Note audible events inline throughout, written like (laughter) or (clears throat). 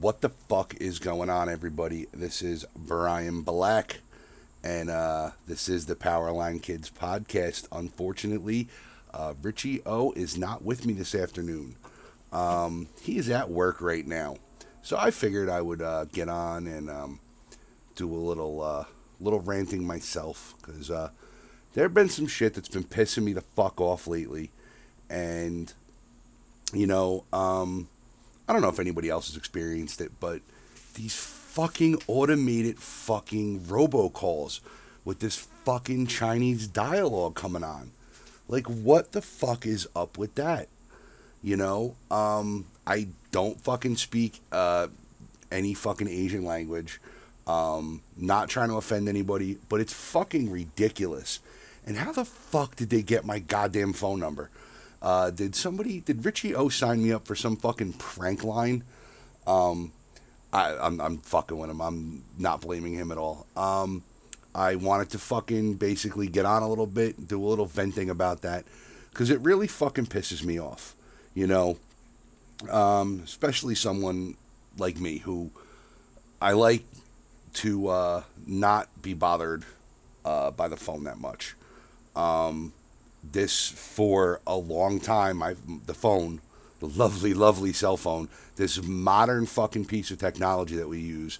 What the fuck is going on, everybody? This is Brian Black, and uh, this is the Powerline Kids podcast. Unfortunately, uh, Richie O is not with me this afternoon. Um, he is at work right now, so I figured I would uh, get on and um, do a little uh, little ranting myself because uh, there have been some shit that's been pissing me the fuck off lately, and you know, um, I don't know if anybody else has experienced it, but these fucking automated fucking robocalls with this fucking Chinese dialogue coming on. Like, what the fuck is up with that? You know, um, I don't fucking speak uh, any fucking Asian language. Um, not trying to offend anybody, but it's fucking ridiculous. And how the fuck did they get my goddamn phone number? Uh, did somebody, did Richie O sign me up for some fucking prank line? Um, I, I'm, I'm fucking with him. I'm not blaming him at all. Um, I wanted to fucking basically get on a little bit, do a little venting about that, because it really fucking pisses me off. You know, um, especially someone like me who I like to uh, not be bothered uh, by the phone that much. Um, this for a long time. I the phone, the lovely, lovely cell phone, this modern fucking piece of technology that we use,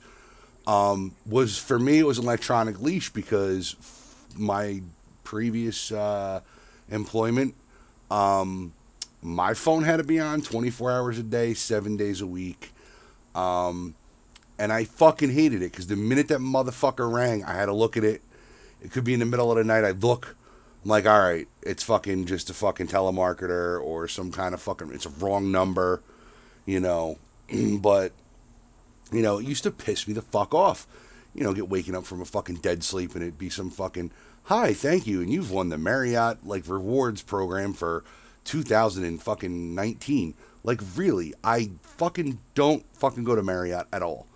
um, was for me it was an electronic leash because my previous uh, employment, um, my phone had to be on 24 hours a day, seven days a week. Um, and I fucking hated it because the minute that motherfucker rang, I had to look at it. It could be in the middle of the night. I'd look, I'm like, all right, it's fucking just a fucking telemarketer or some kind of fucking, it's a wrong number, you know. (clears throat) but, you know, it used to piss me the fuck off. You know, get waking up from a fucking dead sleep and it'd be some fucking, hi, thank you. And you've won the Marriott, like, rewards program for 2019. Like, really, I fucking don't fucking go to Marriott at all.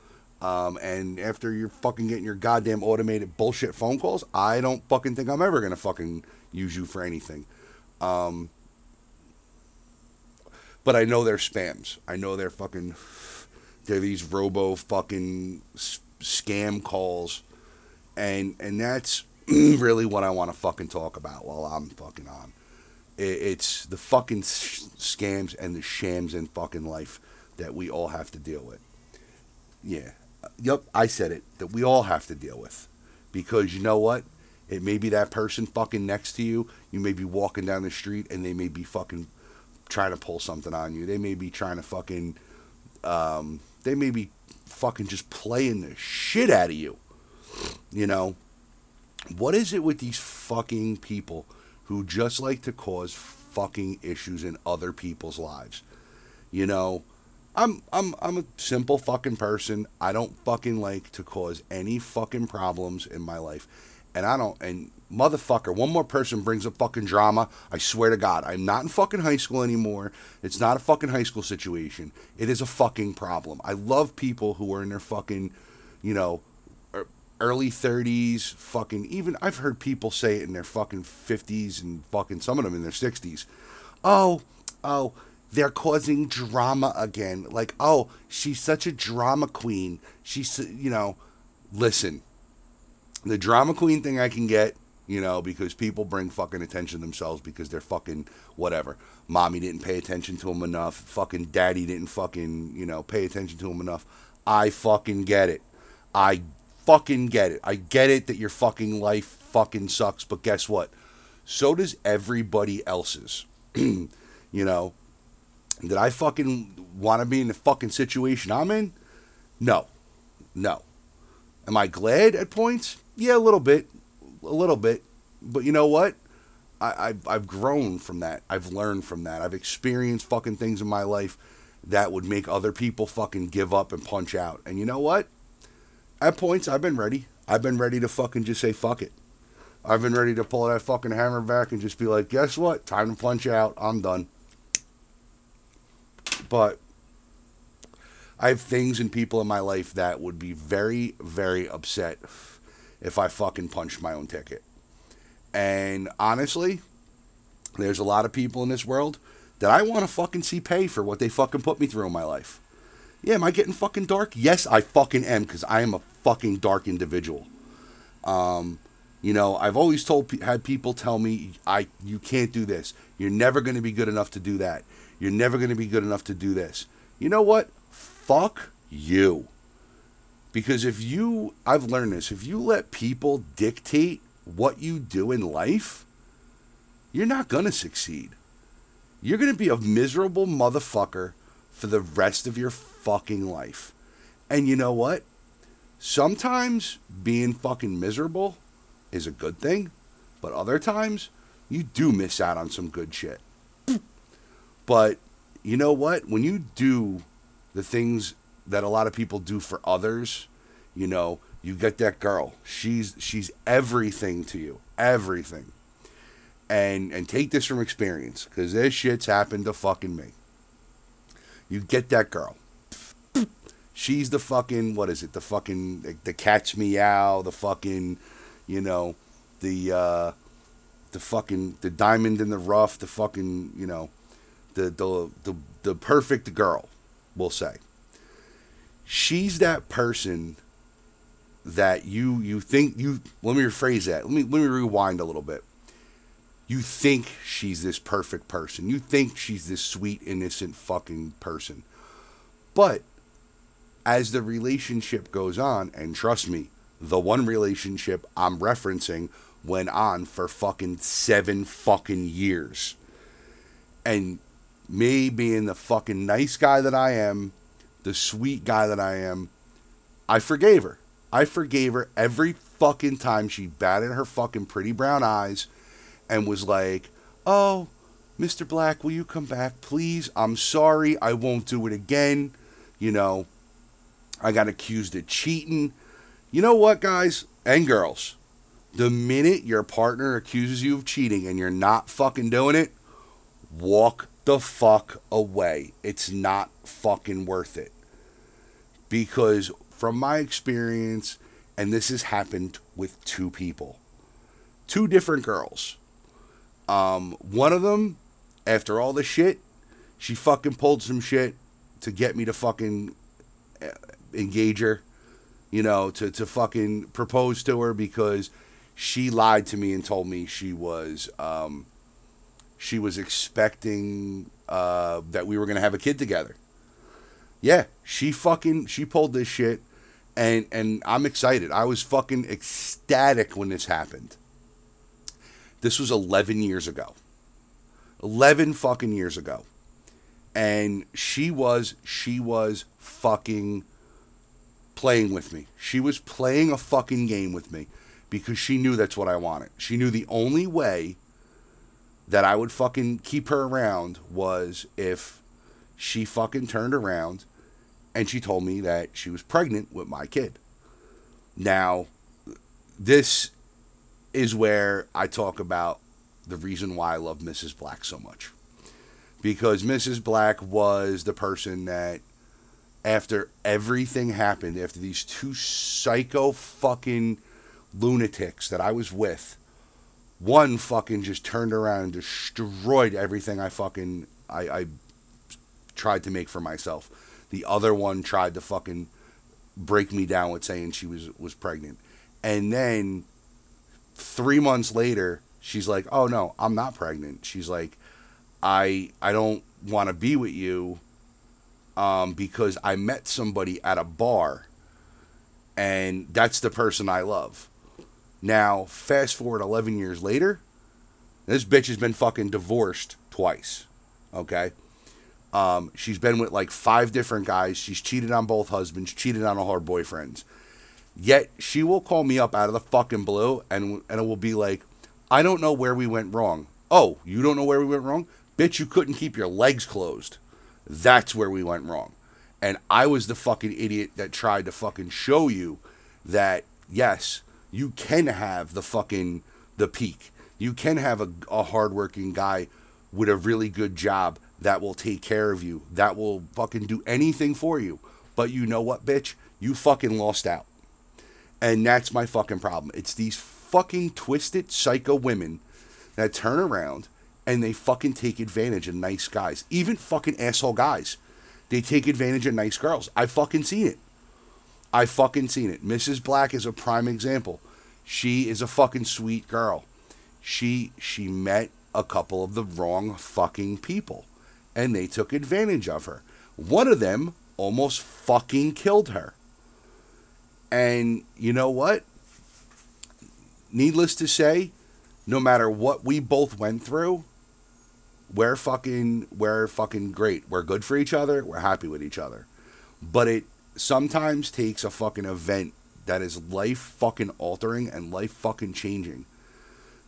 Um, and after you're fucking getting your goddamn automated bullshit phone calls, I don't fucking think I'm ever gonna fucking use you for anything. Um, but I know they're spams. I know they're fucking. They're these robo fucking scam calls, and and that's (clears throat) really what I want to fucking talk about while I'm fucking on. It's the fucking scams and the shams in fucking life that we all have to deal with. Yeah, yep, I said it, that we all have to deal with. Because you know what? It may be that person fucking next to you. You may be walking down the street and they may be fucking trying to pull something on you. They may be trying to fucking, um, they may be fucking just playing the shit out of you. You know? What is it with these fucking people who just like to cause fucking issues in other people's lives? You know? I'm I'm I'm a simple fucking person. I don't fucking like to cause any fucking problems in my life. And I don't and motherfucker, one more person brings up fucking drama. I swear to God, I'm not in fucking high school anymore. It's not a fucking high school situation. It is a fucking problem. I love people who are in their fucking, you know, er, early 30s, fucking even I've heard people say it in their fucking 50s and fucking some of them in their 60s. Oh, oh, they're causing drama again. Like, oh, she's such a drama queen. She's, you know, listen, the drama queen thing I can get, you know, because people bring fucking attention to themselves because they're fucking whatever. Mommy didn't pay attention to him enough. Fucking daddy didn't fucking, you know, pay attention to him enough. I fucking get it. I fucking get it. I get it that your fucking life fucking sucks, but guess what? So does everybody else's. (clears throat) you know, did I fucking want to be in the fucking situation I'm in? No. No. Am I glad at points? Yeah, a little bit. A little bit. But you know what? I, I've, I've grown from that. I've learned from that. I've experienced fucking things in my life that would make other people fucking give up and punch out. And you know what? At points, I've been ready. I've been ready to fucking just say fuck it. I've been ready to pull that fucking hammer back and just be like, guess what? Time to punch out. I'm done. But I have things and people in my life that would be very, very upset if I fucking punched my own ticket. And honestly, there's a lot of people in this world that I want to fucking see pay for what they fucking put me through in my life. Yeah, am I getting fucking dark? Yes, I fucking am because I am a fucking dark individual. Um, you know, I've always told had people tell me I you can't do this. You're never going to be good enough to do that. You're never going to be good enough to do this. You know what? Fuck you. Because if you I've learned this, if you let people dictate what you do in life, you're not going to succeed. You're going to be a miserable motherfucker for the rest of your fucking life. And you know what? Sometimes being fucking miserable is a good thing, but other times you do miss out on some good shit. But you know what? When you do the things that a lot of people do for others, you know, you get that girl. She's she's everything to you. Everything. And and take this from experience, because this shit's happened to fucking me. You get that girl. She's the fucking what is it? The fucking the, the catch meow, the fucking, you know, the uh the fucking the diamond in the rough, the fucking, you know, the the the the perfect girl, we'll say. She's that person that you you think you let me rephrase that. Let me let me rewind a little bit. You think she's this perfect person. You think she's this sweet innocent fucking person. But as the relationship goes on, and trust me, the one relationship I'm referencing went on for fucking seven fucking years. And me being the fucking nice guy that I am, the sweet guy that I am, I forgave her. I forgave her every fucking time she batted her fucking pretty brown eyes and was like, Oh, Mr. Black, will you come back, please? I'm sorry. I won't do it again. You know, I got accused of cheating. You know what, guys and girls? The minute your partner accuses you of cheating and you're not fucking doing it, walk the fuck away. It's not fucking worth it. Because from my experience, and this has happened with two people, two different girls. Um, one of them, after all the shit, she fucking pulled some shit to get me to fucking uh, engage her, you know, to, to fucking propose to her because she lied to me and told me she was um, she was expecting uh, that we were gonna have a kid together. Yeah, she fucking she pulled this shit, and and I'm excited. I was fucking ecstatic when this happened. This was 11 years ago. 11 fucking years ago. And she was she was fucking playing with me. She was playing a fucking game with me because she knew that's what I wanted. She knew the only way that I would fucking keep her around was if she fucking turned around and she told me that she was pregnant with my kid. Now, this is where I talk about the reason why I love Mrs. Black so much. Because Mrs. Black was the person that, after everything happened, after these two psycho fucking lunatics that I was with, one fucking just turned around and destroyed everything I fucking I, I tried to make for myself. The other one tried to fucking break me down with saying she was was pregnant. And then 3 months later, she's like, "Oh no, I'm not pregnant." She's like, "I I don't want to be with you um, because I met somebody at a bar and that's the person I love." Now, fast forward 11 years later, this bitch has been fucking divorced twice. Okay? Um, she's been with like five different guys. She's cheated on both husbands, cheated on all her boyfriends. Yet she will call me up out of the fucking blue and, and it will be like, I don't know where we went wrong. Oh, you don't know where we went wrong? Bitch, you couldn't keep your legs closed. That's where we went wrong. And I was the fucking idiot that tried to fucking show you that, yes, you can have the fucking the peak. You can have a, a hardworking guy with a really good job that will take care of you, that will fucking do anything for you. But you know what, bitch? You fucking lost out. And that's my fucking problem. It's these fucking twisted psycho women that turn around and they fucking take advantage of nice guys, even fucking asshole guys. They take advantage of nice girls. I fucking seen it. I fucking seen it. Mrs. Black is a prime example. She is a fucking sweet girl. She she met a couple of the wrong fucking people and they took advantage of her. One of them almost fucking killed her. And you know what? Needless to say, no matter what we both went through, we're fucking we're fucking great. We're good for each other. We're happy with each other. But it sometimes takes a fucking event that is life fucking altering and life fucking changing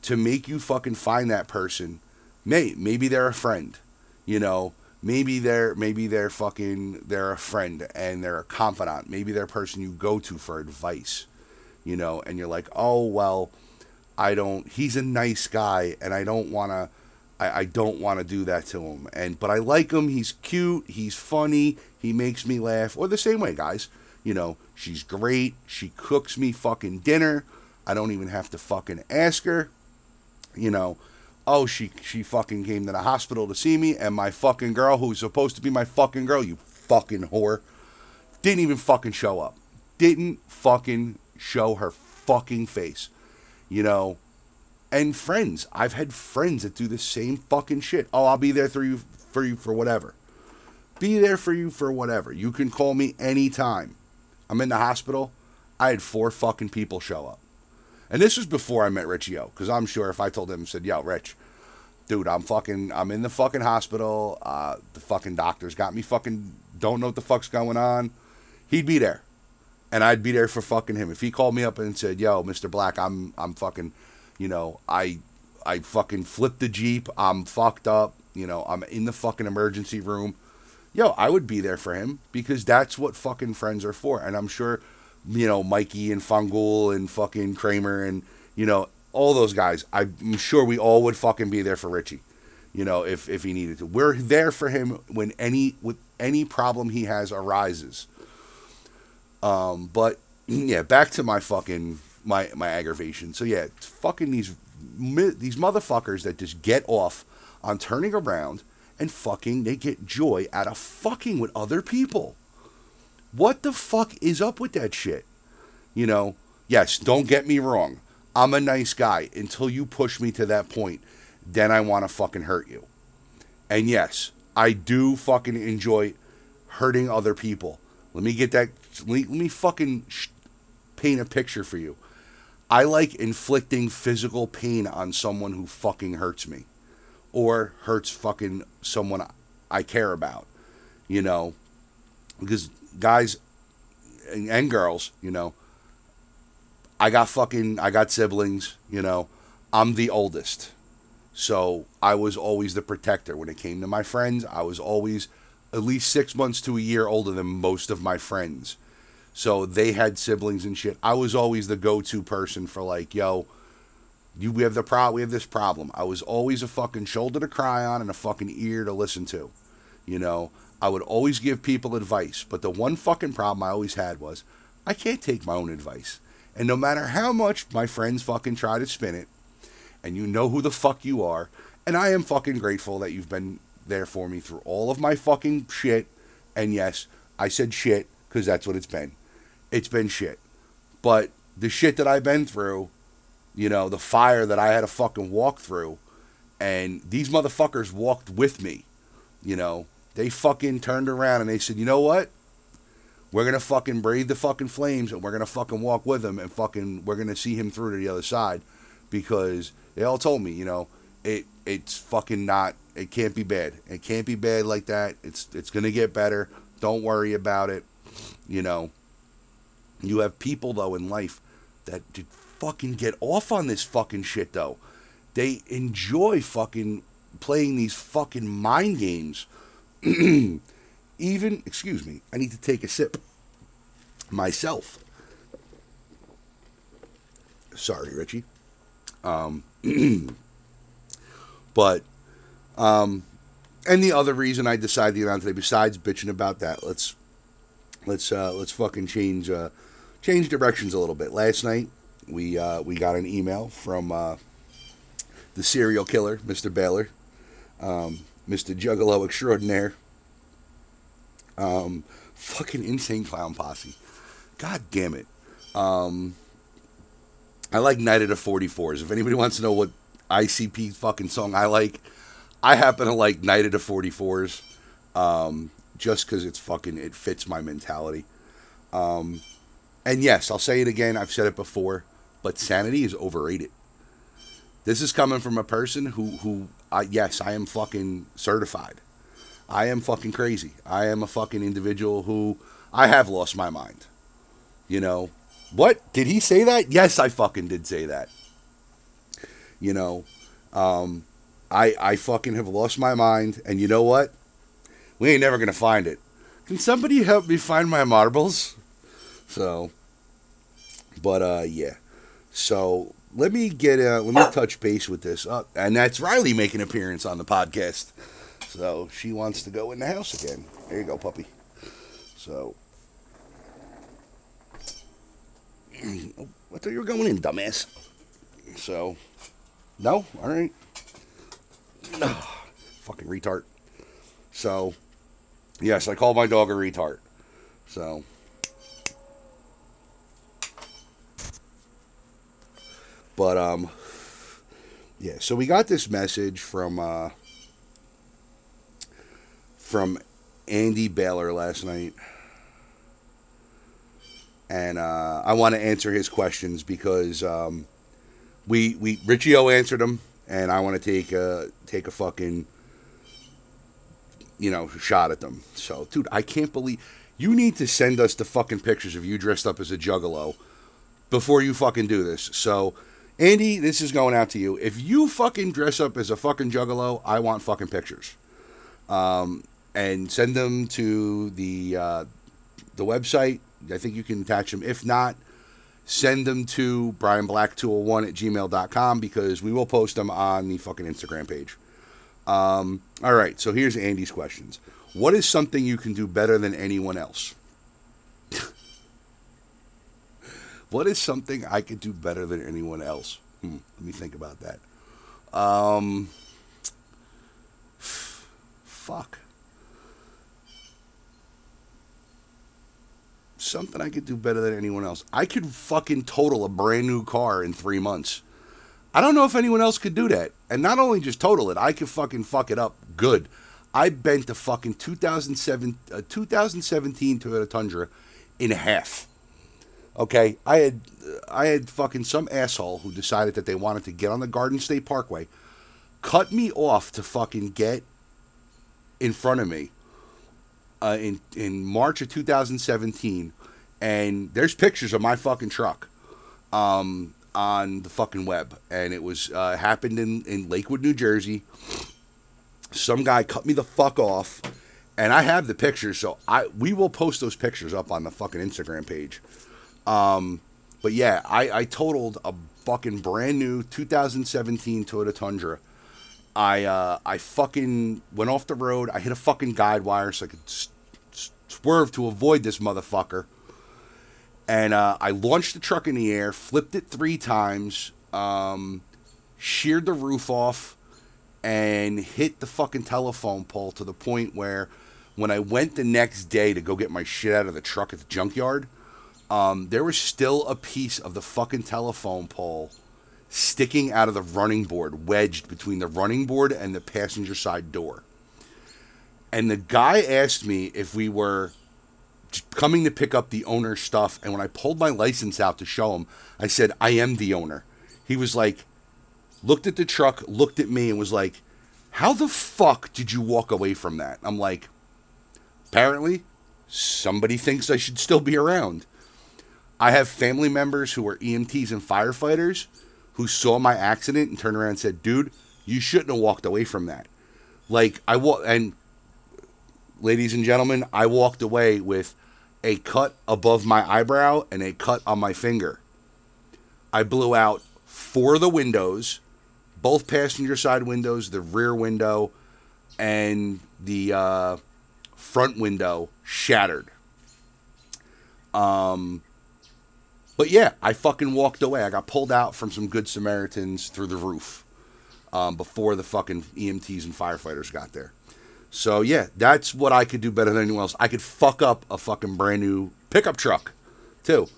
to make you fucking find that person. May maybe they're a friend, you know. Maybe they're maybe they're fucking they're a friend and they're a confidant. Maybe they're a person you go to for advice, you know. And you're like, oh well, I don't. He's a nice guy, and I don't want to. I, I don't want to do that to him. And but I like him. He's cute. He's funny. He makes me laugh. Or the same way, guys. You know, she's great. She cooks me fucking dinner. I don't even have to fucking ask her. You know, oh she she fucking came to the hospital to see me, and my fucking girl, who's supposed to be my fucking girl, you fucking whore, didn't even fucking show up. Didn't fucking show her fucking face you know, and friends. I've had friends that do the same fucking shit. Oh, I'll be there for you for you for whatever. Be there for you for whatever. You can call me anytime. I'm in the hospital. I had four fucking people show up. And this was before I met Richie O, because I'm sure if I told him, said, yo, Rich, dude, I'm fucking, I'm in the fucking hospital. Uh, the fucking doctors got me fucking, don't know what the fuck's going on. He'd be there and I'd be there for fucking him. If he called me up and said, "Yo, Mr. Black, I'm I'm fucking, you know, I I fucking flipped the Jeep. I'm fucked up. You know, I'm in the fucking emergency room." Yo, I would be there for him because that's what fucking friends are for. And I'm sure, you know, Mikey and Fungul and fucking Kramer and, you know, all those guys, I'm sure we all would fucking be there for Richie, you know, if, if he needed to. We're there for him when any, with any problem he has arises um, but (clears throat) yeah, back to my fucking my my aggravation. So yeah, fucking these these motherfuckers that just get off on turning around and fucking they get joy out of fucking with other people. What the fuck is up with that shit? You know, yes, don't get me wrong. I'm a nice guy until you push me to that point. Then I want to fucking hurt you. And yes, I do fucking enjoy hurting other people. Let me get that let me, fucking paint a picture for you. I like inflicting physical pain on someone who fucking hurts me or hurts fucking someone I care about, you know, because guys and, and girls, you know, I got fucking, I got siblings, you know, I'm the oldest. So I was always the protector. When it came to my friends, I was always at least six months to a year older than most of my friends. So they had siblings and shit. I was always the go-to person for like, yo, you we have the pro we have this problem. I was always a fucking shoulder to cry on and a fucking ear to listen to. You know, I would always give people advice, but the one fucking problem I always had was I can't take my own advice. And no matter how much my friends fucking try to spin it, and you know who the fuck you are, and I am fucking grateful that you've been there for me through all of my fucking shit. And yes, I said shit because that's what it's been it's been shit. But the shit that I've been through, you know, the fire that I had to fucking walk through, and these motherfuckers walked with me, you know, they fucking turned around and they said, you know what? We're gonna fucking brave the fucking flames and we're gonna fucking walk with him and fucking we're gonna see him through to the other side because they all told me, you know, it it's fucking not it can't be bad. It can't be bad like that. It's it's gonna get better. Don't worry about it. You know, you have people though in life that fucking get off on this fucking shit though. They enjoy fucking playing these fucking mind games. (clears throat) Even, excuse me, I need to take a sip myself. Sorry, Richie. Um, (clears throat) but, um, and the other reason I decided to get on today, besides bitching about that, let's let's uh, let's fucking change uh, change directions a little bit. Last night we uh, we got an email from uh, the serial killer, Mr. Baylor, um, Mr. Juggalo extraordinaire, Um, fucking insane clown posse. God damn it. Um, I like Night of the 44s. If anybody wants to know what ICP fucking song I like, I happen to like Night of the 44s. Um, just because it's fucking, it fits my mentality. Um, and yes, I'll say it again. I've said it before, but sanity is overrated. This is coming from a person who, who, yes, I am fucking certified. I am fucking crazy. I am a fucking individual who I have lost my mind. You know, what? Did he say that? Yes, I fucking did say that. You know, um, I I fucking have lost my mind, and you know what? We ain't never gonna find it. Can somebody help me find my marbles? So, but uh, yeah. So let me get uh, let me touch base with this, uh, and that's Riley making an appearance on the podcast. So she wants to go in the house again. There you go, puppy. So. (clears throat) Oh, I thought you were going in, dumbass. So, no? All right. Oh, fucking retard. So, yes, I call my dog a retard. So, but, um, yeah, so we got this message from, uh, from Andy Baylor last night and uh, I want to answer his questions because um, we we Richie O answered them, and I want to take a take a fucking you know shot at them. So, dude, I can't believe you need to send us the fucking pictures of you dressed up as a juggalo before you fucking do this. So. Andy, this is going out to you. If you fucking dress up as a fucking juggalo, I want fucking pictures. Um, and send them to the uh, the website I think you can attach them. If not, send them to brianblack201 at gmail.com because we will post them on the fucking Instagram page. Um, all right, so here's Andy's questions. What is something you can do better than anyone else? What is something I could do better than anyone else? Hmm, let me think about that. Um, fuck. something I could do better than anyone else. I could fucking total a brand new car in three months. I don't know if anyone else could do that. And not only just total it, I could fucking fuck it up good. I bent the fucking 2007, uh, 2017 Toyota Tundra in half. Okay, I had I had fucking some asshole who decided that they wanted to get on the Garden State Parkway, cut me off to fucking get in front of me uh, in in March of 2017, and there's pictures of my fucking truck um, on the fucking web, and it was uh, happened in in Lakewood, New Jersey. Some guy cut me the fuck off, and I have the pictures, so I we will post those pictures up on the fucking Instagram page. Um, but yeah, I I totaled a fucking brand new 2017 Toyota Tundra I uh, I fucking went off the road. I hit a fucking guide wire so I could s- s- swerve to avoid this motherfucker. And uh, I launched the truck in the air, flipped it three times, um, sheared the roof off, and hit the fucking telephone pole to the point where when I went the next day to go get my shit out of the truck at the junkyard, um, there was still a piece of the fucking telephone pole sticking out of the running board, wedged between the running board and the passenger side door. And the guy asked me if we were coming to pick up the owner's stuff. And when I pulled my license out to show him, I said, I am the owner. He was like, looked at the truck, looked at me, and was like, How the fuck did you walk away from that? I'm like, Apparently, somebody thinks I should still be around. I have family members who are EMTs and firefighters who saw my accident and turned around and said, "Dude, you shouldn't have walked away from that." Like I walk and ladies and gentlemen, I walked away with a cut above my eyebrow and a cut on my finger. I blew out four of the windows, both passenger side windows, the rear window, and the uh, front window shattered. Um, but yeah, I fucking walked away. I got pulled out from some good Samaritans through the roof um, before the fucking EMTs and firefighters got there. So yeah, that's what I could do better than anyone else. I could fuck up a fucking brand new pickup truck, too.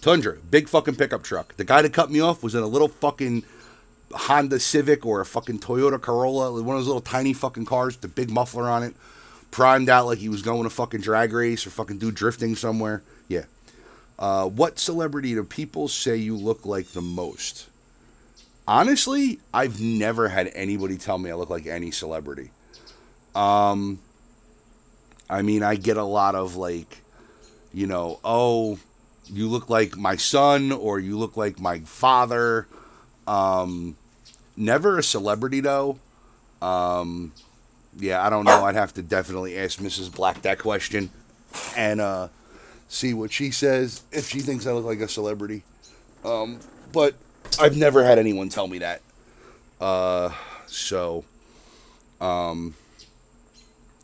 Tundra, big fucking pickup truck. The guy that cut me off was in a little fucking Honda Civic or a fucking Toyota Corolla, one of those little tiny fucking cars with the big muffler on it, primed out like he was going to fucking drag race or fucking do drifting somewhere. Yeah. Uh, what celebrity do people say you look like the most? Honestly, I've never had anybody tell me I look like any celebrity. Um, I mean, I get a lot of like, you know, oh, you look like my son or you look like my father. Um, never a celebrity though. Um, yeah, I don't know. I'd have to definitely ask Mrs. Black that question and uh, see what she says if she thinks I look like a celebrity. Um, but I've never had anyone tell me that. Uh, so, um,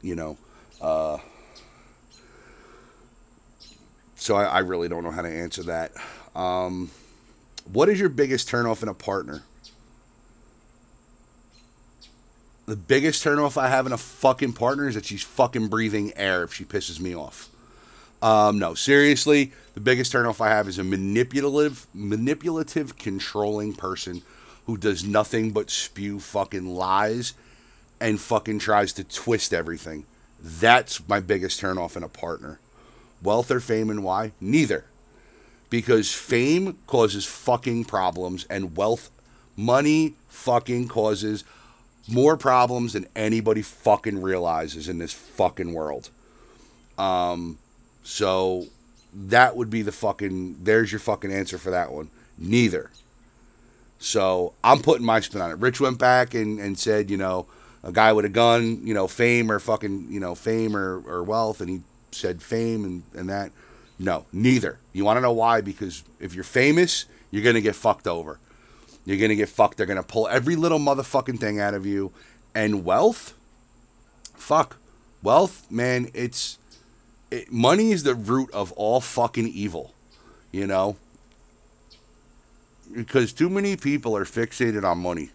you know, uh, so I, I, really don't know how to answer that. Um, what is your biggest turnoff in a partner? The biggest turnoff I have in a fucking partner is that she's fucking breathing air if she pisses me off. Um, no, seriously, the biggest turnoff I have is a manipulative, manipulative, controlling person who does nothing but spew fucking lies and fucking tries to twist everything. That's my biggest turnoff in a partner. Wealth or fame and why? Neither. Because fame causes fucking problems and wealth, money fucking causes more problems than anybody fucking realizes in this fucking world. Um, so that would be the fucking, there's your fucking answer for that one. Neither. So I'm putting my spin on it. Rich went back and, and said, you know, a guy with a gun, you know, fame or fucking, you know, fame or, or wealth, and he said fame and, and that. No, neither. You want to know why? Because if you're famous, you're going to get fucked over. You're going to get fucked. They're going to pull every little motherfucking thing out of you. And wealth, fuck. Wealth, man, it's. It, money is the root of all fucking evil. You know? Because too many people are fixated on money.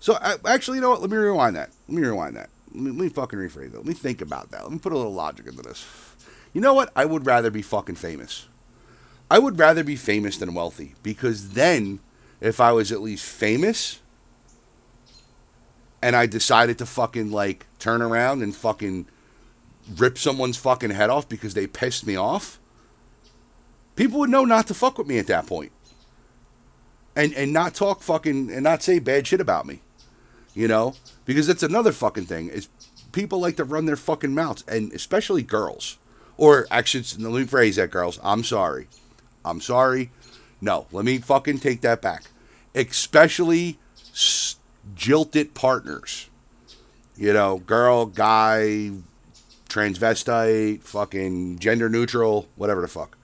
So actually, you know what? Let me rewind that. Let me rewind that. Let me, let me fucking rephrase that. Let me think about that. Let me put a little logic into this. You know what? I would rather be fucking famous. I would rather be famous than wealthy because then, if I was at least famous, and I decided to fucking like turn around and fucking rip someone's fucking head off because they pissed me off, people would know not to fuck with me at that point. And and not talk fucking and not say bad shit about me you know, because that's another fucking thing is people like to run their fucking mouths, and especially girls. Or actually, let me phrase that, girls. I'm sorry. I'm sorry. No, let me fucking take that back. Especially jilted partners. You know, girl, guy, transvestite, fucking gender neutral, whatever the fuck.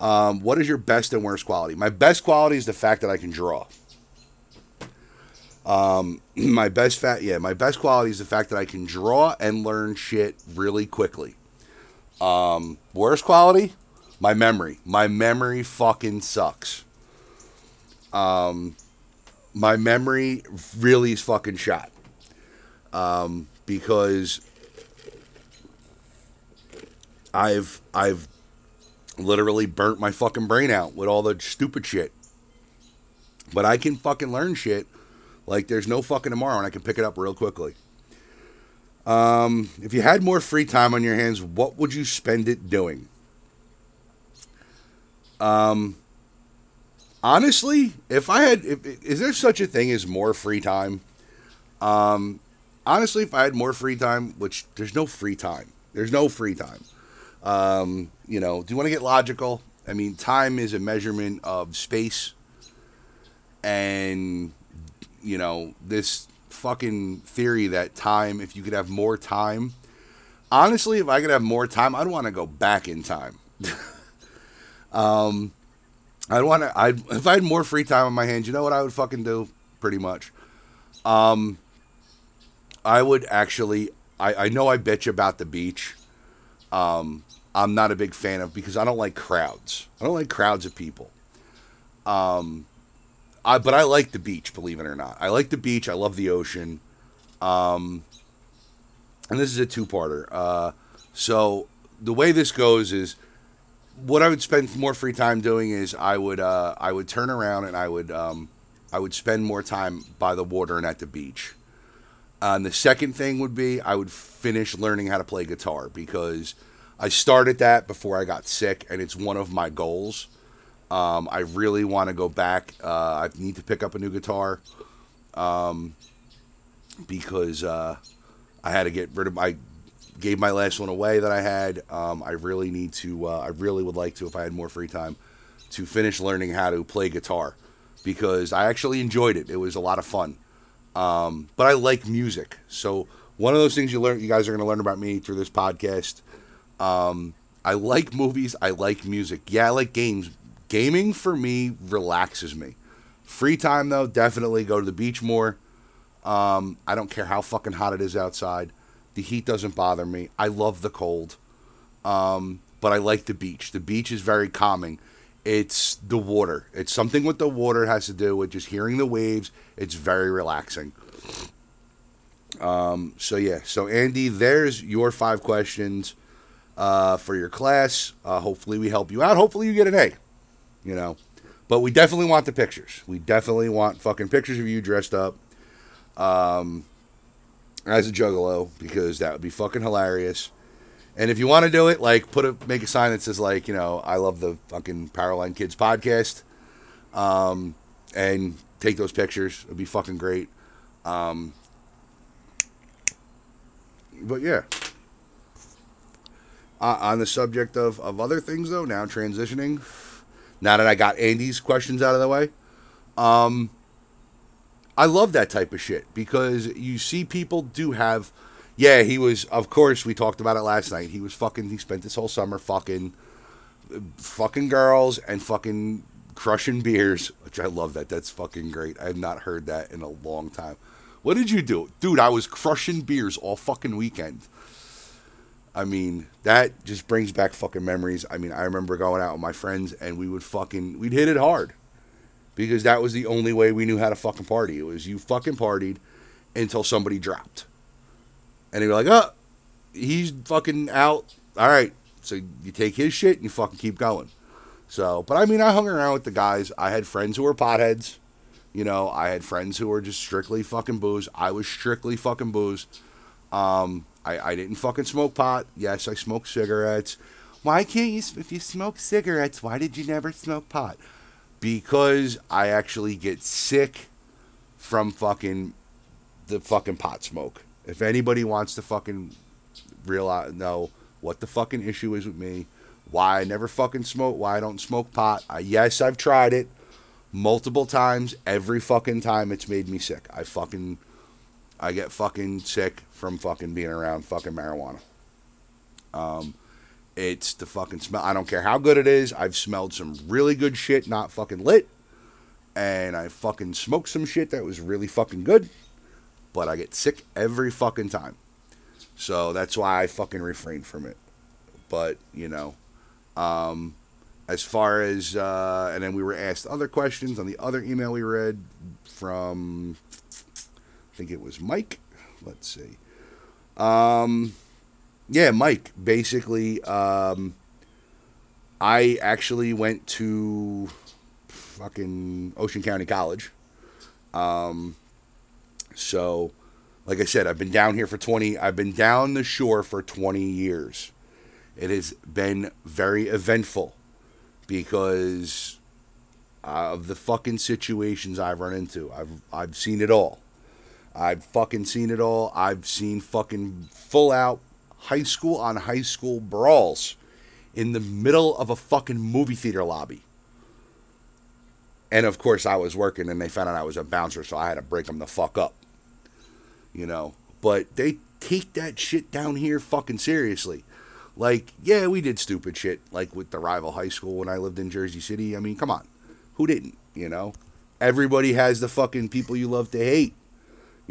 Um, what is your best and worst quality? My best quality is the fact that I can draw. Um, (clears throat) my best fat, yeah, my best quality is the fact that I can draw and learn shit really quickly. Um, worst quality, my memory. My memory fucking sucks. Um, my memory really is fucking shot. Um, because I've I've literally burnt my fucking brain out with all the stupid shit. But I can fucking learn shit like there's no fucking tomorrow, and I can pick it up real quickly. Um, if you had more free time on your hands, what would you spend it doing? Um, honestly, if I had, if, is there such a thing as more free time? Um, honestly, if I had more free time, which there's no free time, there's no free time. Um, you know, do you want to get logical? I mean, time is a measurement of space, and you know, this fucking theory that time, if you could have more time, honestly, if I could have more time, I'd want to go back in time. (laughs) um, I'd want to, I if I had more free time on my hands, you know what I would fucking do? Pretty much. Um, I would actually, I, I know I bitch about the beach. Um, I'm not a big fan of because I don't like crowds. I don't like crowds of people. Um, I, but I like the beach, believe it or not. I like the beach. I love the ocean. Um, and this is a two-parter. Uh, so the way this goes is, what I would spend more free time doing is I would uh, I would turn around and I would um, I would spend more time by the water and at the beach. Uh, and the second thing would be I would finish learning how to play guitar because I started that before I got sick, and it's one of my goals. Um, I really want to go back. Uh, I need to pick up a new guitar um, because uh, I had to get rid of my. Gave my last one away that I had. Um, I really need to. Uh, I really would like to, if I had more free time, to finish learning how to play guitar because I actually enjoyed it. It was a lot of fun. Um, but I like music, so one of those things you learn, you guys are going to learn about me through this podcast. Um, I like movies. I like music. Yeah, I like games. Gaming for me relaxes me. Free time though, definitely go to the beach more. Um, I don't care how fucking hot it is outside. The heat doesn't bother me. I love the cold. Um, but I like the beach. The beach is very calming. It's the water. It's something with the water has to do with just hearing the waves. It's very relaxing. Um, so yeah, so Andy, there's your five questions uh, for your class. Uh, hopefully we help you out. Hopefully you get an A. You know, but we definitely want the pictures. We definitely want fucking pictures of you dressed up um, as a juggalo because that would be fucking hilarious. And if you want to do it, like put a make a sign that says like you know I love the fucking Powerline Kids podcast, um, and take those pictures. It'd be fucking great. Um, but yeah. Uh, on the subject of, of other things though, now transitioning. Now that I got Andy's questions out of the way, um, I love that type of shit because you see people do have. Yeah, he was. Of course, we talked about it last night. He was fucking. He spent this whole summer fucking, fucking girls and fucking crushing beers, which I love. That that's fucking great. I have not heard that in a long time. What did you do, dude? I was crushing beers all fucking weekend. I mean, that just brings back fucking memories. I mean, I remember going out with my friends and we would fucking we'd hit it hard because that was the only way we knew how to fucking party. It was you fucking partied until somebody dropped. And were like, oh, he's fucking out. All right. So you take his shit and you fucking keep going. So, but I mean, I hung around with the guys. I had friends who were potheads. You know, I had friends who were just strictly fucking booze. I was strictly fucking booze. Um, I, I didn't fucking smoke pot. Yes, I smoked cigarettes. Why can't you, if you smoke cigarettes, why did you never smoke pot? Because I actually get sick from fucking the fucking pot smoke. If anybody wants to fucking realize, know what the fucking issue is with me, why I never fucking smoke, why I don't smoke pot. I, yes, I've tried it multiple times. Every fucking time it's made me sick. I fucking I get fucking sick from fucking being around fucking marijuana. Um, it's the fucking smell. I don't care how good it is. I've smelled some really good shit, not fucking lit, and I fucking smoked some shit that was really fucking good, but I get sick every fucking time. So that's why I fucking refrain from it. But you know, um, as far as uh, and then we were asked other questions on the other email we read from think it was Mike. Let's see. Um, yeah, Mike. Basically, um, I actually went to fucking Ocean County College. Um, so, like I said, I've been down here for 20, I've been down the shore for 20 years. It has been very eventful because of the fucking situations I've run into. I've, I've seen it all. I've fucking seen it all. I've seen fucking full out high school on high school brawls in the middle of a fucking movie theater lobby. And of course, I was working and they found out I was a bouncer, so I had to break them the fuck up. You know, but they take that shit down here fucking seriously. Like, yeah, we did stupid shit, like with the rival high school when I lived in Jersey City. I mean, come on. Who didn't, you know? Everybody has the fucking people you love to hate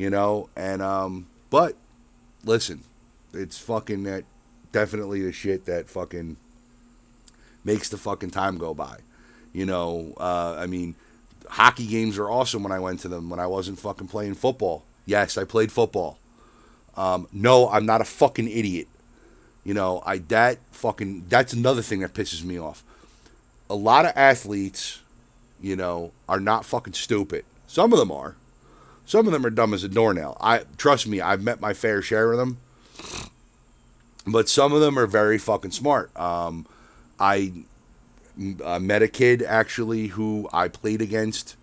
you know. And um, but listen, it's fucking that definitely the shit that fucking makes the fucking time go by. You know, uh, I mean, hockey games are awesome when I went to them when I wasn't fucking playing football. Yes, I played football. Um, no, I'm not a fucking idiot. You know, I that fucking that's another thing that pisses me off. A lot of athletes, you know, are not fucking stupid. Some of them are. Some of them are dumb as a doornail. I trust me, I've met my fair share of them. But some of them are very fucking smart. Um, I uh, met a kid actually who I played against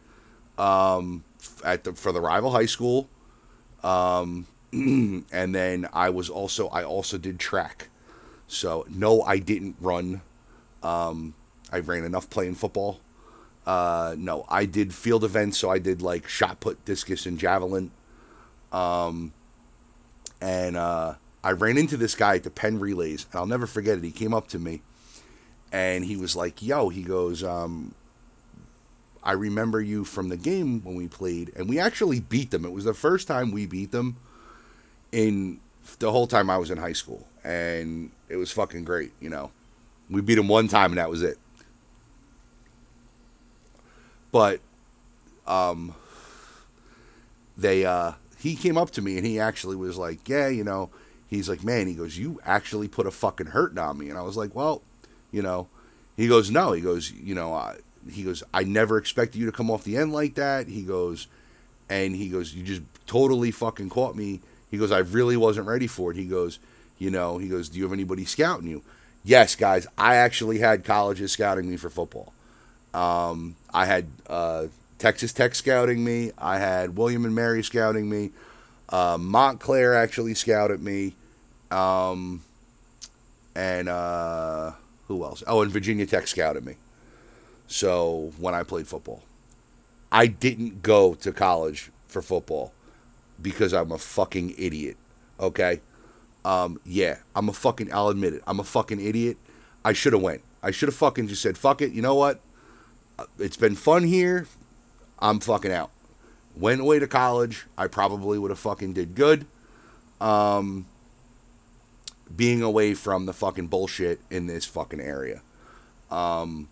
um, at the, for the rival high school. Um, (clears throat) and then I was also I also did track. So no, I didn't run. Um, I ran enough playing football. Uh, no, I did field events, so I did like shot put, discus, and javelin. Um, and uh, I ran into this guy at the Penn Relays, and I'll never forget it. He came up to me, and he was like, "Yo," he goes, um, "I remember you from the game when we played, and we actually beat them. It was the first time we beat them in the whole time I was in high school, and it was fucking great. You know, we beat them one time, and that was it." But um, they uh, he came up to me and he actually was like, yeah, you know, he's like, man, he goes, you actually put a fucking hurting on me, and I was like, well, you know, he goes, no, he goes, you know, uh, he goes, I never expected you to come off the end like that. He goes, and he goes, you just totally fucking caught me. He goes, I really wasn't ready for it. He goes, you know, he goes, do you have anybody scouting you? Yes, guys, I actually had colleges scouting me for football. Um, I had uh, Texas Tech scouting me. I had William and Mary scouting me. Uh, Montclair actually scouted me. Um, and uh, who else? Oh, and Virginia Tech scouted me. So when I played football, I didn't go to college for football because I'm a fucking idiot. Okay. Um, yeah, I'm a fucking. I'll admit it. I'm a fucking idiot. I should have went. I should have fucking just said, "Fuck it." You know what? It's been fun here. I'm fucking out. Went away to college. I probably would have fucking did good. Um, being away from the fucking bullshit in this fucking area. Um,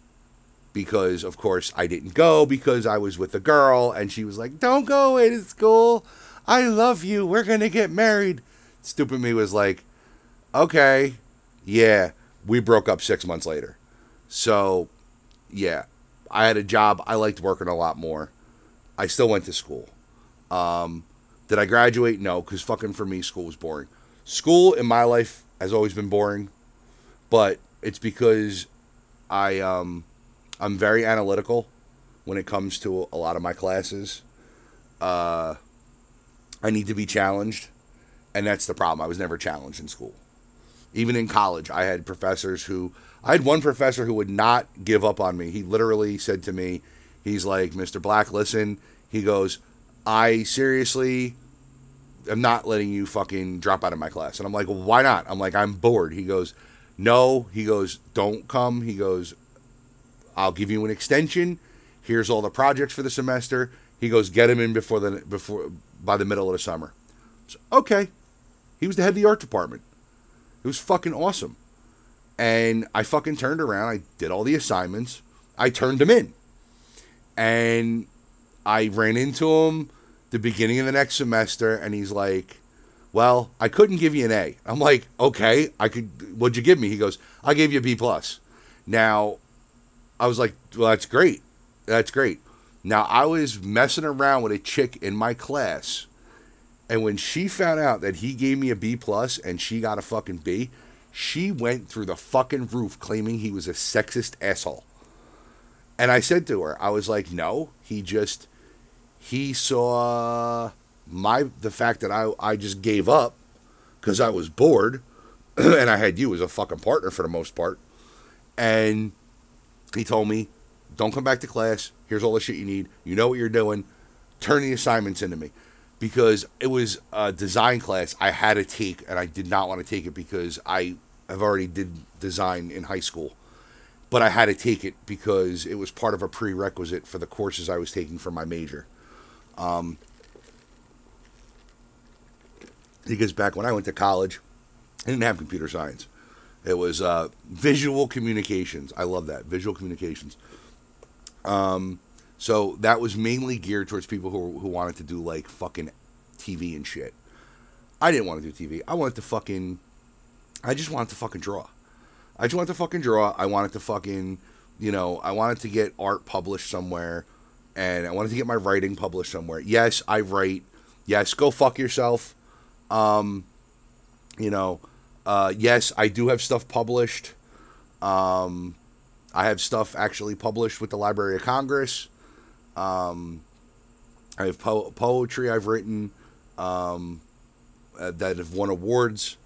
because of course I didn't go because I was with a girl and she was like, "Don't go away to school. I love you. We're gonna get married." Stupid me was like, "Okay, yeah." We broke up six months later. So, yeah, I had a job. I liked working a lot more. I still went to school. Um, did I graduate? No, because fucking for me, school was boring. School in my life has always been boring, but it's because I um, I'm very analytical when it comes to a lot of my classes. Uh, I need to be challenged, and that's the problem. I was never challenged in school. Even in college, I had professors who I had one professor who would not give up on me. He literally said to me, he's like, Mr. Black, listen. He goes, I seriously am not letting you fucking drop out of my class. And I'm like, why not? I'm like, I'm bored. He goes, no. He goes, don't come. He goes, I'll give you an extension. Here's all the projects for the semester. He goes, get him in before the before by the middle of the summer. So, okay. He was the head of the art department. It was fucking awesome. And I fucking turned around. I did all the assignments. I turned them in. And I ran into him the beginning of the next semester, and he's like, Well, I couldn't give you an A. I'm like, Okay, I could. What'd you give me? He goes, I gave you a B. plus. Now, I was like, Well, that's great. That's great. Now, I was messing around with a chick in my class, and when she found out that he gave me a B plus and she got a fucking B, she went through the fucking roof claiming he was a sexist asshole. And I said to her, I was like, no, he just he saw my the fact that I I just gave up because I was bored (clears throat) and I had you as a fucking partner for the most part. And he told me, Don't come back to class. Here's all the shit you need. You know what you're doing. Turn the assignments into me. Because it was a design class I had to take and I did not want to take it because I I've already did design in high school, but I had to take it because it was part of a prerequisite for the courses I was taking for my major. Um, because back when I went to college, I didn't have computer science. It was uh, visual communications. I love that visual communications. Um, so that was mainly geared towards people who who wanted to do like fucking TV and shit. I didn't want to do TV. I wanted to fucking. I just wanted to fucking draw. I just wanted to fucking draw. I wanted to fucking, you know, I wanted to get art published somewhere, and I wanted to get my writing published somewhere. Yes, I write. Yes, go fuck yourself. Um, you know, uh, yes, I do have stuff published. Um, I have stuff actually published with the Library of Congress. Um, I have po- poetry I've written um, uh, that have won awards.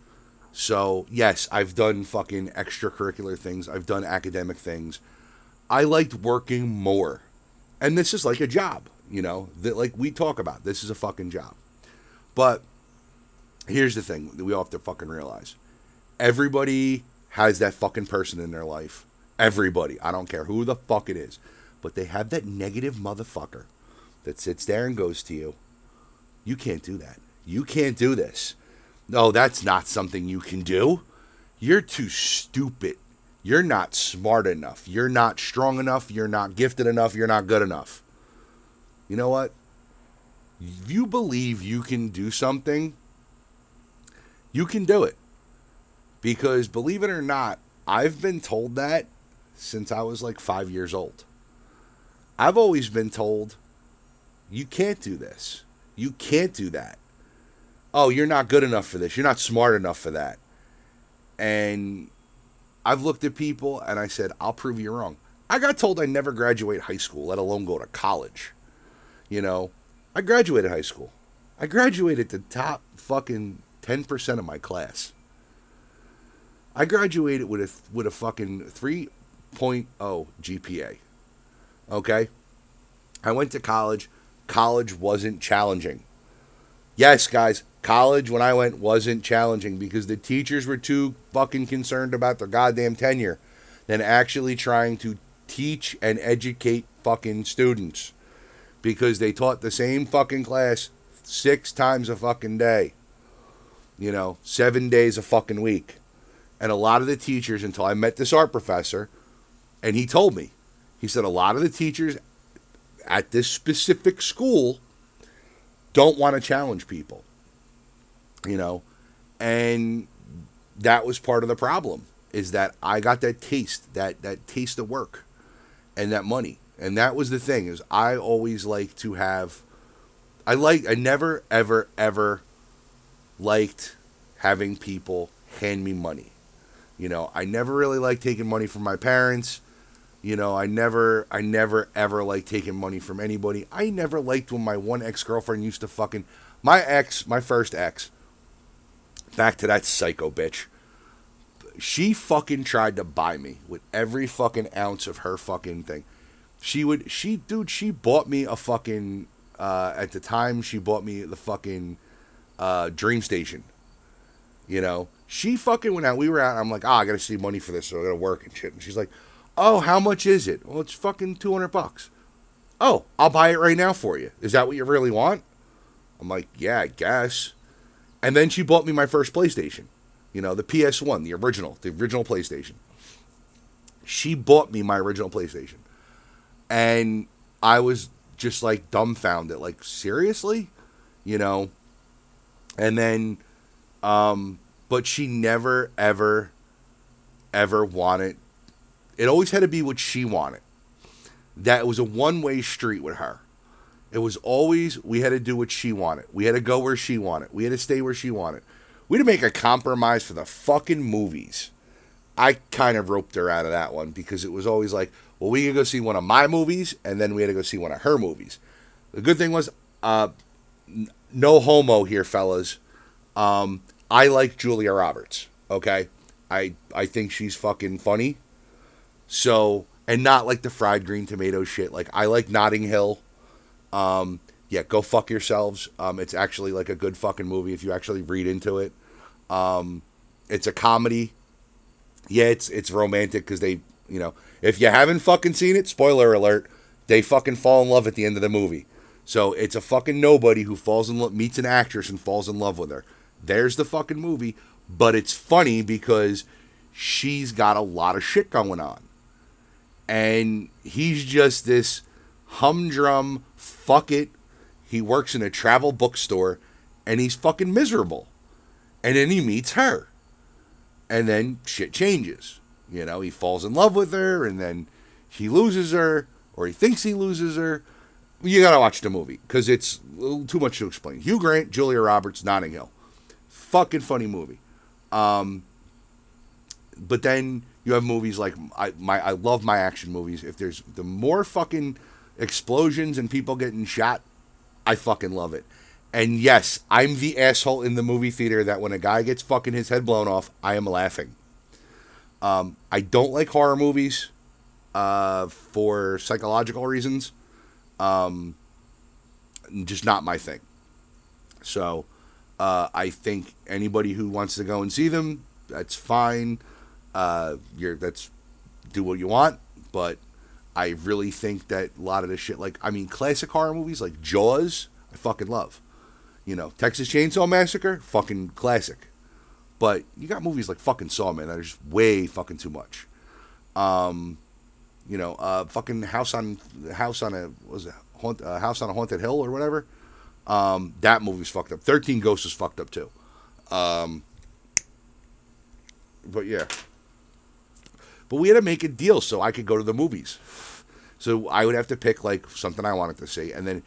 So, yes, I've done fucking extracurricular things. I've done academic things. I liked working more. And this is like a job, you know, that like we talk about. This is a fucking job. But here's the thing that we all have to fucking realize. Everybody has that fucking person in their life. Everybody. I don't care who the fuck it is. But they have that negative motherfucker that sits there and goes to you, You can't do that. You can't do this. No, that's not something you can do. You're too stupid. You're not smart enough. You're not strong enough. You're not gifted enough. You're not good enough. You know what? If you believe you can do something, you can do it. Because believe it or not, I've been told that since I was like five years old. I've always been told, you can't do this. You can't do that. Oh, you're not good enough for this. You're not smart enough for that. And I've looked at people and I said, I'll prove you wrong. I got told I never graduate high school, let alone go to college. You know, I graduated high school. I graduated the top fucking 10% of my class. I graduated with a with a fucking 3.0 GPA. Okay? I went to college. College wasn't challenging. Yes, guys, college when I went wasn't challenging because the teachers were too fucking concerned about their goddamn tenure than actually trying to teach and educate fucking students because they taught the same fucking class six times a fucking day. You know, seven days a fucking week. And a lot of the teachers, until I met this art professor, and he told me, he said a lot of the teachers at this specific school don't want to challenge people. You know, and that was part of the problem is that I got that taste, that that taste of work and that money. And that was the thing is I always like to have I like I never ever ever liked having people hand me money. You know, I never really liked taking money from my parents. You know, I never, I never ever like taking money from anybody. I never liked when my one ex girlfriend used to fucking, my ex, my first ex, back to that psycho bitch. She fucking tried to buy me with every fucking ounce of her fucking thing. She would, she, dude, she bought me a fucking, uh, at the time, she bought me the fucking, uh, Dream Station. You know, she fucking went out. We were out. I'm like, ah, oh, I gotta see money for this, so I gotta work and shit. And she's like, Oh, how much is it? Well, it's fucking 200 bucks. Oh, I'll buy it right now for you. Is that what you really want? I'm like, yeah, I guess. And then she bought me my first PlayStation. You know, the PS1, the original, the original PlayStation. She bought me my original PlayStation. And I was just like dumbfounded. Like, seriously? You know? And then, um, but she never, ever, ever wanted it always had to be what she wanted. That was a one way street with her. It was always we had to do what she wanted. We had to go where she wanted. We had to stay where she wanted. We had to make a compromise for the fucking movies. I kind of roped her out of that one because it was always like, well, we could go see one of my movies, and then we had to go see one of her movies. The good thing was, uh, no homo here, fellas. Um, I like Julia Roberts. Okay, I I think she's fucking funny. So, and not like the fried green tomato shit. Like, I like Notting Hill. Um, yeah, go fuck yourselves. Um, it's actually like a good fucking movie if you actually read into it. Um, it's a comedy. Yeah, it's it's romantic because they, you know, if you haven't fucking seen it, spoiler alert, they fucking fall in love at the end of the movie. So it's a fucking nobody who falls in love, meets an actress and falls in love with her. There's the fucking movie, but it's funny because she's got a lot of shit going on and he's just this humdrum fuck it. He works in a travel bookstore and he's fucking miserable. And then he meets her. And then shit changes. You know, he falls in love with her and then he loses her or he thinks he loses her. You gotta watch the movie because it's too much to explain. Hugh Grant, Julia Roberts, Notting Hill. Fucking funny movie. Um, but then you have movies like I my I love my action movies. If there's the more fucking explosions and people getting shot, I fucking love it. And yes, I'm the asshole in the movie theater that when a guy gets fucking his head blown off, I am laughing. Um, I don't like horror movies uh, for psychological reasons. Um, just not my thing. So uh, I think anybody who wants to go and see them, that's fine. Uh, you're that's do what you want, but I really think that a lot of this shit, like I mean, classic horror movies like Jaws, I fucking love. You know, Texas Chainsaw Massacre, fucking classic. But you got movies like fucking Saw, man, that are just way fucking too much. Um, you know, uh, fucking House on House on a was it haunt, uh, House on a Haunted Hill or whatever. Um, that movie's fucked up. Thirteen Ghosts is fucked up too. Um, but yeah. But we had to make a deal so I could go to the movies. So I would have to pick like something I wanted to see, and then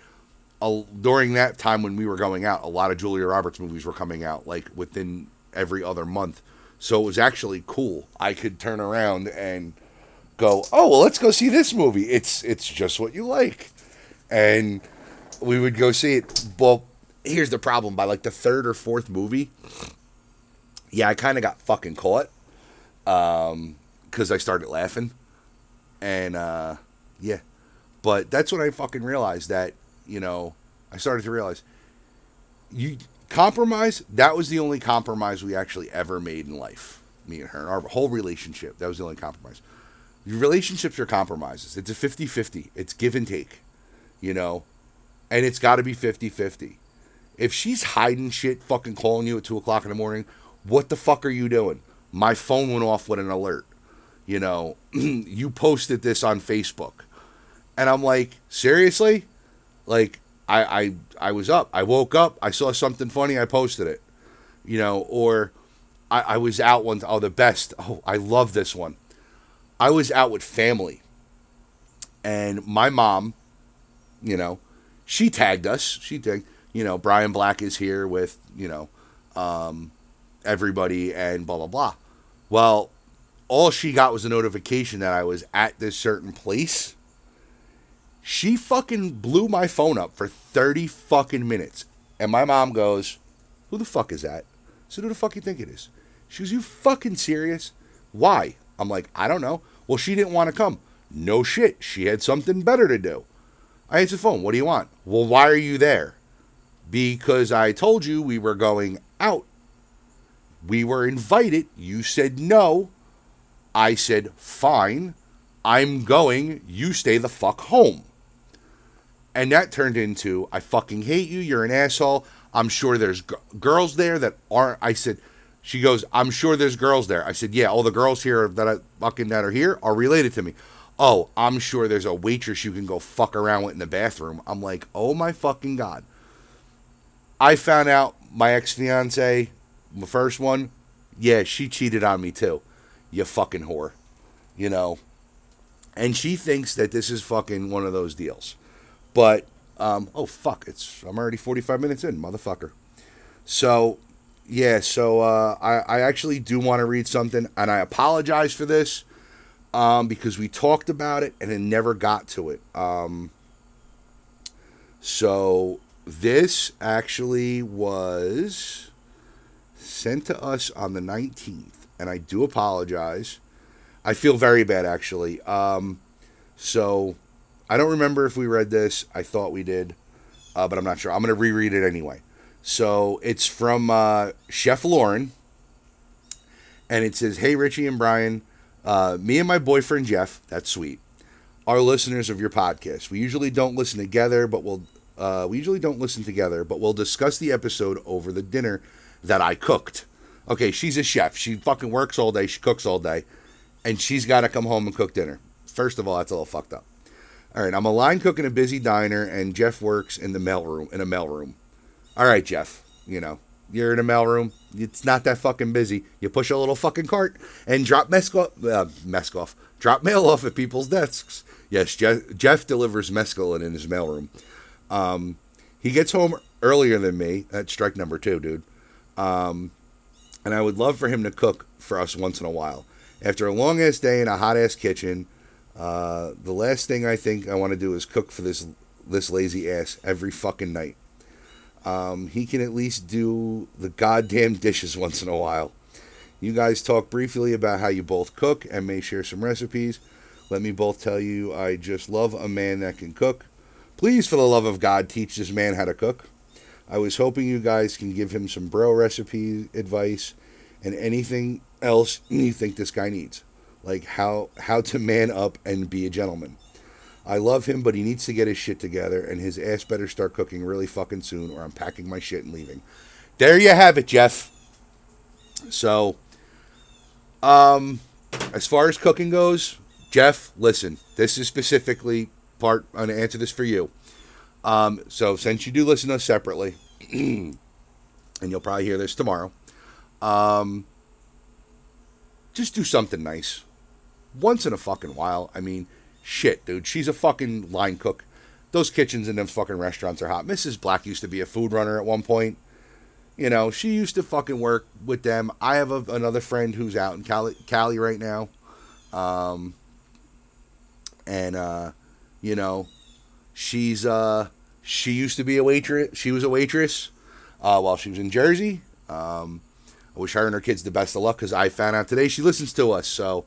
during that time when we were going out, a lot of Julia Roberts movies were coming out like within every other month. So it was actually cool. I could turn around and go, "Oh, well, let's go see this movie. It's it's just what you like." And we would go see it. Well, here's the problem: by like the third or fourth movie, yeah, I kind of got fucking caught um, because I started laughing, and uh, yeah, but that's when I fucking realized that you know I started to realize you compromise. That was the only compromise we actually ever made in life. Me and her, and our whole relationship. That was the only compromise. Your Relationships are compromises. It's a 50 50. It's give and take, you know? And it's got to be 50 50. If she's hiding shit, fucking calling you at 2 o'clock in the morning, what the fuck are you doing? My phone went off with an alert. You know, (clears throat) you posted this on Facebook. And I'm like, seriously? Like, I, I I was up. I woke up. I saw something funny. I posted it. You know, or I, I was out one. Oh, the best. Oh, I love this one. I was out with family, and my mom, you know, she tagged us. She tagged. You know, Brian Black is here with you know, um, everybody and blah blah blah. Well, all she got was a notification that I was at this certain place she fucking blew my phone up for 30 fucking minutes. And my mom goes, Who the fuck is that? So Who the fuck you think it is? She goes, You fucking serious? Why? I'm like, I don't know. Well, she didn't want to come. No shit. She had something better to do. I answered the phone. What do you want? Well, why are you there? Because I told you we were going out. We were invited. You said no. I said, fine. I'm going. You stay the fuck home. And that turned into, I fucking hate you. You're an asshole. I'm sure there's g- girls there that aren't. I said, she goes, I'm sure there's girls there. I said, yeah, all the girls here that I fucking that are here are related to me. Oh, I'm sure there's a waitress you can go fuck around with in the bathroom. I'm like, oh my fucking god. I found out my ex fiance, my first one, yeah, she cheated on me too. You fucking whore. You know? And she thinks that this is fucking one of those deals. But um, oh fuck, it's I'm already 45 minutes in, motherfucker. So yeah, so uh, I I actually do want to read something, and I apologize for this um, because we talked about it and it never got to it. Um, so this actually was sent to us on the 19th, and I do apologize. I feel very bad actually. Um, so I don't remember if we read this. I thought we did, uh, but I'm not sure. I'm to reread it anyway. So it's from uh, Chef Lauren, and it says, "Hey Richie and Brian, uh, me and my boyfriend Jeff, that's sweet, are listeners of your podcast. We usually don't listen together, but we'll uh, we usually don't listen together, but we'll discuss the episode over the dinner that I cooked. Okay, she's a chef. She fucking works all day. She cooks all day, and she's got to come home and cook dinner. First of all, that's a little fucked up. All right, I'm a line cook in a busy diner, and Jeff works in the mail room in a mail room. All right, Jeff, you know you're in a mailroom. It's not that fucking busy. You push a little fucking cart and drop mescal, uh, mescal, drop mail off at people's desks. Yes, Jeff, Jeff delivers mescaline in his mailroom. Um, he gets home earlier than me. That's strike number two, dude. Um, and I would love for him to cook for us once in a while. After a long ass day in a hot ass kitchen, uh, the last thing I think I want to do is cook for this this lazy ass every fucking night. Um, he can at least do the goddamn dishes (laughs) once in a while. You guys talk briefly about how you both cook and may share some recipes. Let me both tell you, I just love a man that can cook. Please, for the love of God, teach this man how to cook. I was hoping you guys can give him some bro recipe advice and anything else you think this guy needs, like how how to man up and be a gentleman. I love him, but he needs to get his shit together, and his ass better start cooking really fucking soon, or I'm packing my shit and leaving. There you have it, Jeff. So, um, as far as cooking goes, Jeff, listen, this is specifically part. I'm gonna answer this for you. Um, so since you do listen to us separately, (clears throat) and you'll probably hear this tomorrow, um, just do something nice once in a fucking while. I mean Shit, dude. She's a fucking line cook. Those kitchens in them fucking restaurants are hot. Mrs. Black used to be a food runner at one point. You know, she used to fucking work with them. I have a, another friend who's out in Cali, Cali right now. Um, and, uh, you know, she's, uh, she used to be a waitress. She was a waitress, uh, while she was in Jersey. Um, I wish her and her kids the best of luck because I found out today she listens to us. So,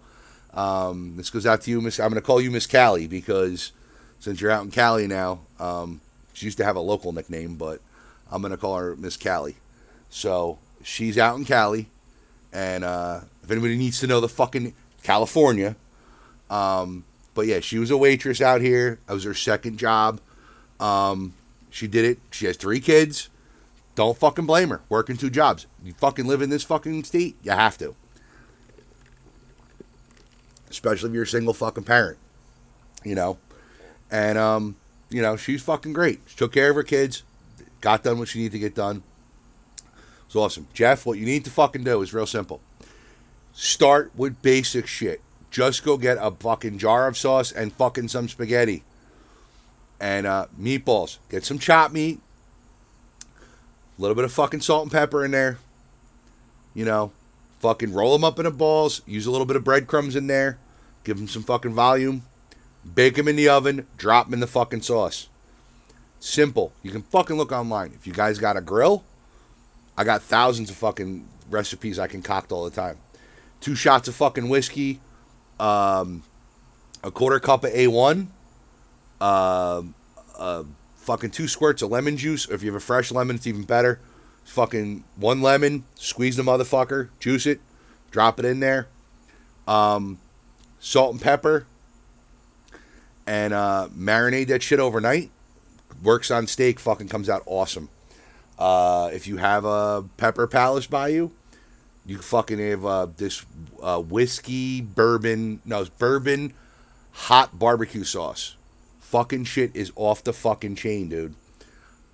um, this goes out to you, Miss. I'm going to call you Miss Callie because since you're out in Cali now, um, she used to have a local nickname, but I'm going to call her Miss Callie. So she's out in Cali, and uh, if anybody needs to know the fucking California, um, but yeah, she was a waitress out here. That was her second job. Um, she did it. She has three kids. Don't fucking blame her. Working two jobs. You fucking live in this fucking state. You have to especially if you're a single fucking parent, you know. And um, you know, she's fucking great. She took care of her kids, got done what she needed to get done. It's awesome. Jeff, what you need to fucking do is real simple. Start with basic shit. Just go get a fucking jar of sauce and fucking some spaghetti. And uh, meatballs. Get some chopped meat. A little bit of fucking salt and pepper in there. You know, fucking roll them up into balls. Use a little bit of breadcrumbs in there. Give them some fucking volume. Bake them in the oven. Drop them in the fucking sauce. Simple. You can fucking look online. If you guys got a grill, I got thousands of fucking recipes I concoct all the time. Two shots of fucking whiskey, um, a quarter cup of A1, uh, uh, fucking two squirts of lemon juice. If you have a fresh lemon, it's even better. Fucking one lemon, squeeze the motherfucker, juice it, drop it in there. Um, salt and pepper, and uh, marinate that shit overnight. Works on steak, fucking comes out awesome. Uh, if you have a pepper palace by you, you fucking have uh, this uh, whiskey bourbon, no, bourbon hot barbecue sauce. Fucking shit is off the fucking chain, dude.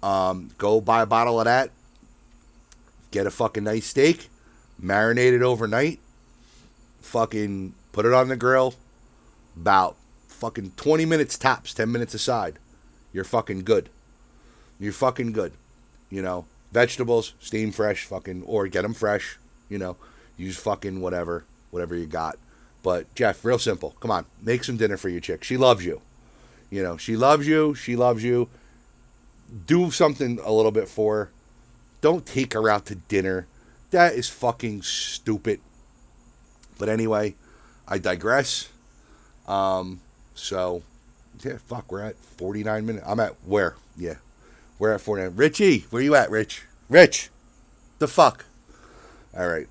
Um, go buy a bottle of that. Get a fucking nice steak, marinate it overnight. Fucking put it on the grill, about fucking 20 minutes tops, 10 minutes aside. You're fucking good. You're fucking good. You know, vegetables, steam fresh, fucking, or get them fresh, you know, use fucking whatever, whatever you got. But Jeff, real simple. Come on, make some dinner for your chick. She loves you. You know, she loves you. She loves you. Do something a little bit for her. Don't take her out to dinner. That is fucking stupid. But anyway, I digress. Um, so, yeah, fuck, we're at 49 minutes. I'm at where? Yeah, we're at 49. Richie, where you at, Rich? Rich, the fuck? All right.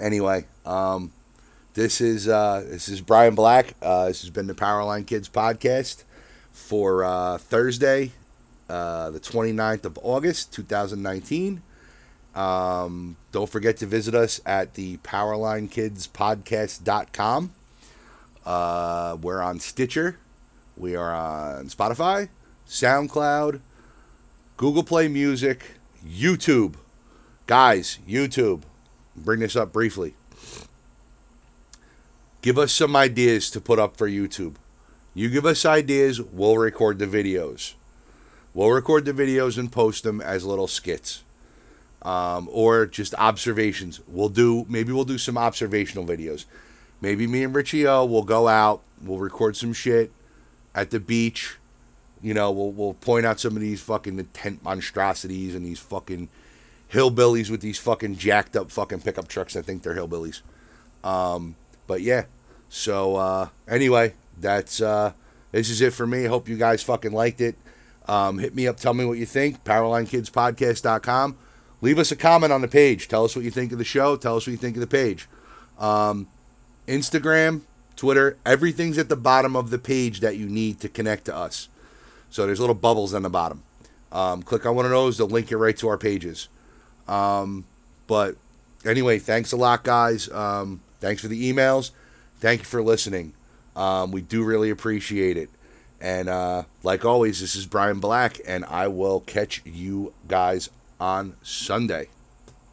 Anyway, um, this is uh, this is Brian Black. Uh, this has been the Powerline Kids podcast for uh, Thursday, uh, the 29th of August, 2019. Um, don't forget to visit us at the powerlinekidspodcast.com. Uh, we're on Stitcher. We are on Spotify, SoundCloud, Google Play Music, YouTube. Guys, YouTube, bring this up briefly. Give us some ideas to put up for YouTube. You give us ideas, we'll record the videos. We'll record the videos and post them as little skits. Um, or just observations. We'll do maybe we'll do some observational videos. Maybe me and Richie O will go out, we'll record some shit at the beach. You know, we'll we'll point out some of these fucking tent monstrosities and these fucking hillbillies with these fucking jacked up fucking pickup trucks. I think they're hillbillies. Um, but yeah. So uh, anyway, that's uh, this is it for me. Hope you guys fucking liked it. Um, hit me up. Tell me what you think. PowerlineKidsPodcast.com. Leave us a comment on the page. Tell us what you think of the show. Tell us what you think of the page. Um, Instagram, Twitter, everything's at the bottom of the page that you need to connect to us. So there's little bubbles on the bottom. Um, click on one of those, they'll link you right to our pages. Um, but anyway, thanks a lot, guys. Um, thanks for the emails. Thank you for listening. Um, we do really appreciate it. And uh, like always, this is Brian Black, and I will catch you guys on Sunday.